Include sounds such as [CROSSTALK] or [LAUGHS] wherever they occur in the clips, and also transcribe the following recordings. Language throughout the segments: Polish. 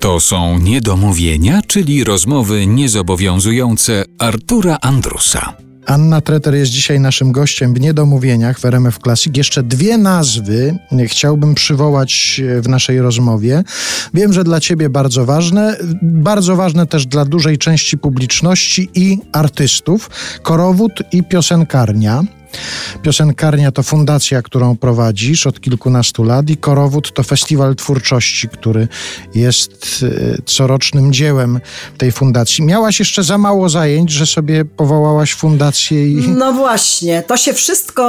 To są niedomówienia, czyli rozmowy niezobowiązujące Artura Andrusa. Anna Treter jest dzisiaj naszym gościem w Niedomówieniach w RMF Classic. Jeszcze dwie nazwy chciałbym przywołać w naszej rozmowie. Wiem, że dla ciebie bardzo ważne, bardzo ważne też dla dużej części publiczności i artystów. Korowód i piosenkarnia. Piosenkarnia to fundacja, którą prowadzisz od kilkunastu lat i Korowód to festiwal twórczości, który jest e, corocznym dziełem tej fundacji. Miałaś jeszcze za mało zajęć, że sobie powołałaś fundację i... No właśnie, to się wszystko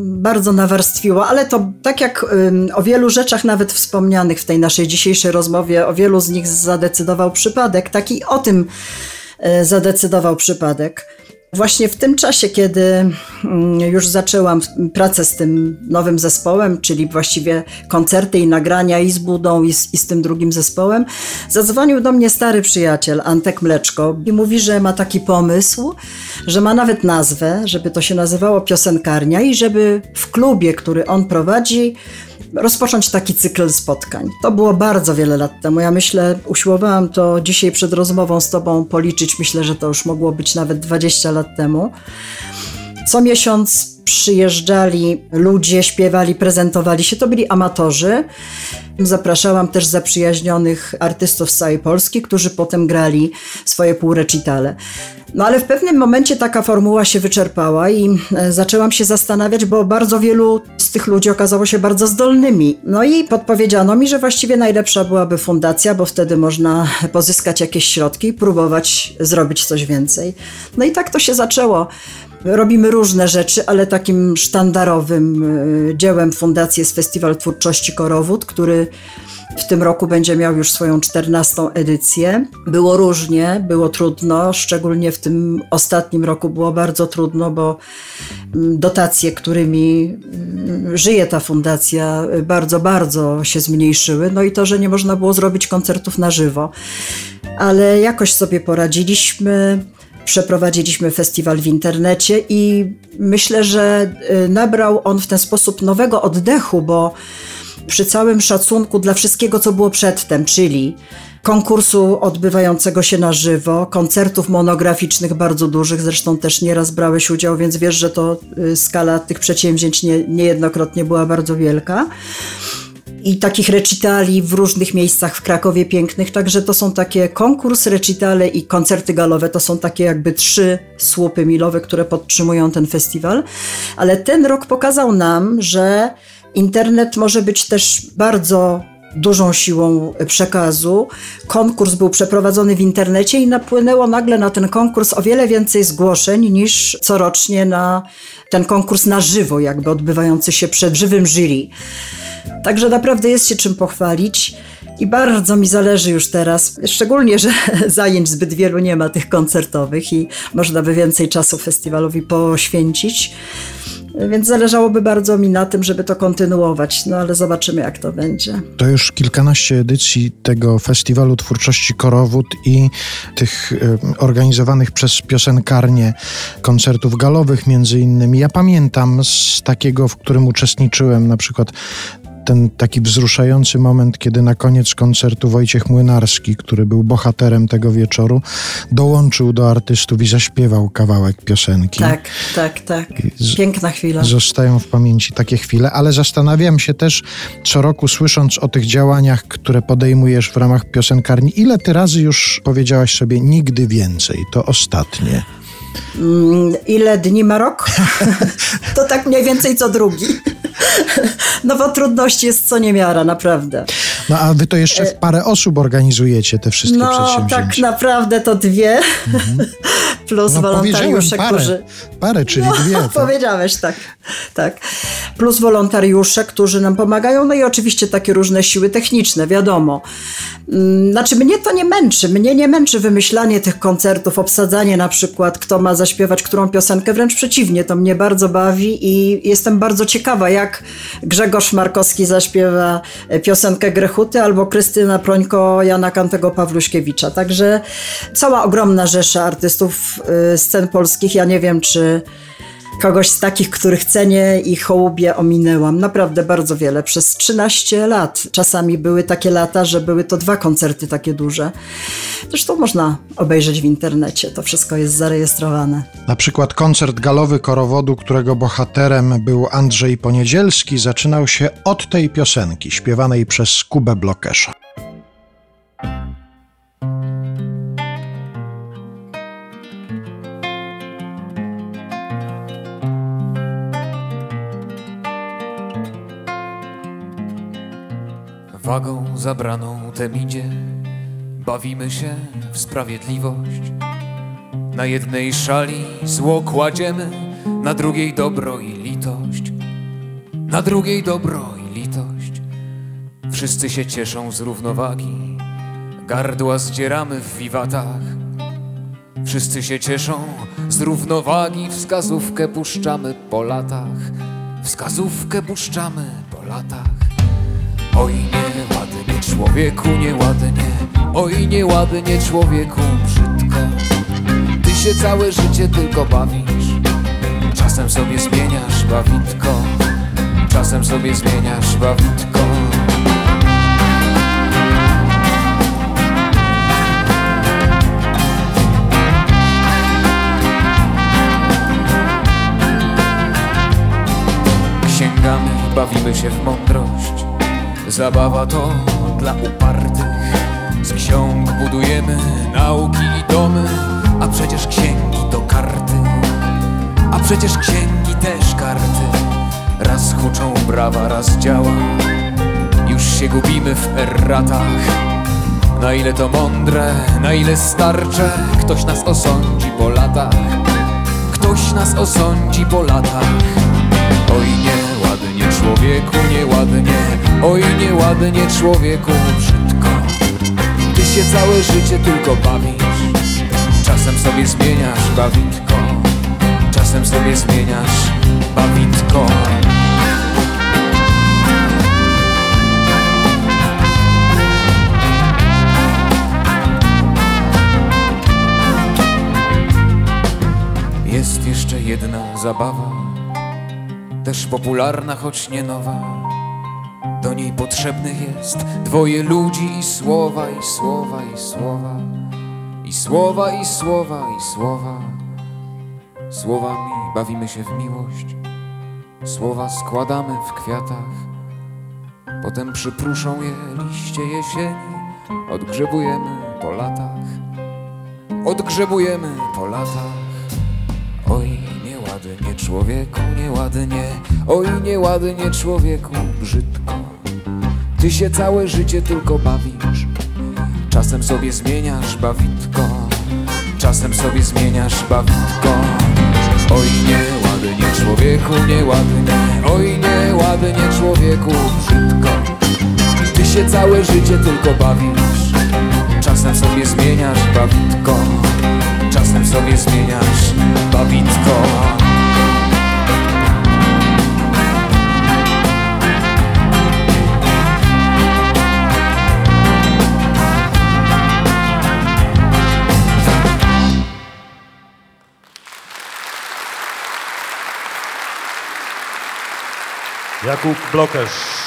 bardzo nawarstwiło, ale to tak jak o wielu rzeczach nawet wspomnianych w tej naszej dzisiejszej rozmowie, o wielu z nich zadecydował przypadek, taki o tym e, zadecydował przypadek. Właśnie w tym czasie, kiedy mm, już zaczęłam pracę z tym nowym zespołem, czyli właściwie koncerty i nagrania i z Budą i z, i z tym drugim zespołem, zadzwonił do mnie stary przyjaciel Antek Mleczko i mówi, że ma taki pomysł, że ma nawet nazwę, żeby to się nazywało piosenkarnia i żeby w klubie, który on prowadzi, rozpocząć taki cykl spotkań. To było bardzo wiele lat temu. Ja myślę, usiłowałam to dzisiaj przed rozmową z Tobą policzyć. Myślę, że to już mogło być nawet 20 lat temu. Co miesiąc przyjeżdżali ludzie, śpiewali, prezentowali się. To byli amatorzy. Zapraszałam też zaprzyjaźnionych artystów z całej Polski, którzy potem grali swoje półrecitale. No ale w pewnym momencie taka formuła się wyczerpała i e, zaczęłam się zastanawiać, bo bardzo wielu z tych ludzi okazało się bardzo zdolnymi. No i podpowiedziano mi, że właściwie najlepsza byłaby fundacja, bo wtedy można pozyskać jakieś środki próbować zrobić coś więcej. No i tak to się zaczęło. Robimy różne rzeczy, ale takim sztandarowym e, dziełem fundacji jest Festiwal Twórczości Korowód, który w tym roku będzie miał już swoją czternastą edycję. Było różnie, było trudno, szczególnie w tym ostatnim roku było bardzo trudno, bo mm, dotacje, którymi mm, żyje ta fundacja, bardzo, bardzo się zmniejszyły. No i to, że nie można było zrobić koncertów na żywo. Ale jakoś sobie poradziliśmy. Przeprowadziliśmy festiwal w internecie i myślę, że y, nabrał on w ten sposób nowego oddechu, bo przy całym szacunku dla wszystkiego, co było przedtem, czyli konkursu odbywającego się na żywo, koncertów monograficznych bardzo dużych, zresztą też nieraz brałeś udział, więc wiesz, że to y, skala tych przedsięwzięć nie, niejednokrotnie była bardzo wielka. I takich recitali w różnych miejscach w Krakowie pięknych, także to są takie konkurs, recitale i koncerty galowe, to są takie jakby trzy słupy milowe, które podtrzymują ten festiwal. Ale ten rok pokazał nam, że Internet może być też bardzo dużą siłą przekazu. Konkurs był przeprowadzony w internecie i napłynęło nagle na ten konkurs o wiele więcej zgłoszeń niż corocznie na ten konkurs na żywo, jakby odbywający się przed żywym jury. Także naprawdę jest się czym pochwalić. I bardzo mi zależy już teraz, szczególnie, że [LAUGHS] zajęć zbyt wielu nie ma tych koncertowych i można by więcej czasu festiwalowi poświęcić. Więc zależałoby bardzo mi na tym, żeby to kontynuować, no ale zobaczymy, jak to będzie. To już kilkanaście edycji tego Festiwalu Twórczości Korowód i tych organizowanych przez piosenkarnie koncertów galowych między innymi. Ja pamiętam z takiego, w którym uczestniczyłem, na przykład ten taki wzruszający moment, kiedy na koniec koncertu Wojciech Młynarski, który był bohaterem tego wieczoru, dołączył do artystów i zaśpiewał kawałek piosenki. Tak, tak, tak. Piękna chwila. Zostają w pamięci takie chwile, ale zastanawiam się też co roku, słysząc o tych działaniach, które podejmujesz w ramach piosenkarni, ile ty razy już powiedziałaś sobie nigdy więcej, to ostatnie. Mm, ile dni ma rok? [LAUGHS] to tak mniej więcej co drugi. [LAUGHS] No bo trudności jest co niemiara, naprawdę. No a wy to jeszcze w e, parę osób organizujecie te wszystkie no, przedsięwzięcia. No tak naprawdę to dwie. Mhm. [LAUGHS] Plus no, wolontariusze, parę, którzy... Parę, czyli no, dwie. [LAUGHS] Tak? Powiedziałeś, tak. tak. Plus wolontariusze, którzy nam pomagają, no i oczywiście takie różne siły techniczne, wiadomo. Mm, znaczy mnie to nie męczy. Mnie nie męczy wymyślanie tych koncertów, obsadzanie na przykład, kto ma zaśpiewać którą piosenkę. Wręcz przeciwnie, to mnie bardzo bawi i jestem bardzo ciekawa, jak Grzegorz Markowski zaśpiewa piosenkę Grechuty albo Krystyna Prońko Jana Kantego Pawluśkiewicza. Także cała ogromna rzesza artystów y, scen polskich. Ja nie wiem, czy kogoś z takich, których cenię i hołubię, ominęłam. Naprawdę bardzo wiele. Przez 13 lat. Czasami były takie lata, że były to dwa koncerty takie duże. Zresztą można obejrzeć w internecie. To wszystko jest zarejestrowane. Na przykład koncert galowy korowodu, którego bohaterem był Andrzej Poniedzielski, zaczynał się od tej piosenki, śpiewanej przez Kubę Blokesza. Wagą zabraną tem idzie, bawimy się w sprawiedliwość. Na jednej szali zło kładziemy, na drugiej dobro i litość. Na drugiej dobro i litość. Wszyscy się cieszą z równowagi, gardła zdzieramy w wiwatach. Wszyscy się cieszą z równowagi, wskazówkę puszczamy po latach. Wskazówkę puszczamy po latach. Oj człowieku, nieładnie Oj nieładnie człowieku, brzydko. Ty się całe życie tylko bawisz Czasem sobie zmieniasz bawitko Czasem sobie zmieniasz bawitko. Księgami bawimy się w mądrość Zabawa to dla upartych. Z ksiąg budujemy nauki i domy A przecież księgi to karty. A przecież księgi też karty. Raz huczą brawa, raz działa. Już się gubimy w erratach. Na ile to mądre, na ile starcze Ktoś nas osądzi po latach. Ktoś nas osądzi po latach. Oj nieładnie człowieku, nieładnie. Oj nieładnie człowieku, brzydko. Ty się całe życie tylko bawisz. Czasem sobie zmieniasz bawitko. Czasem sobie zmieniasz bawitko. Jest jeszcze jedna zabawa też popularna, choć nie nowa. Do niej potrzebnych jest dwoje ludzi i słowa, i słowa, i słowa, i słowa, i słowa, i słowa. Słowami bawimy się w miłość, słowa składamy w kwiatach, potem przypruszą je liście jesieni, odgrzebujemy po latach, odgrzebujemy po latach. Oj, nieładnie człowieku, nieładnie, oj, nieładnie człowieku, brzydko. Ty się całe życie tylko bawisz, czasem sobie zmieniasz bawitko, czasem sobie zmieniasz bawitko. Oj, nieładnie człowieku, nieładnie, oj, nieładnie człowieku, brzydko. Ty się całe życie tylko bawisz, czasem sobie zmieniasz bawitko, czasem sobie zmieniasz bawitko. Jakub Blokesz.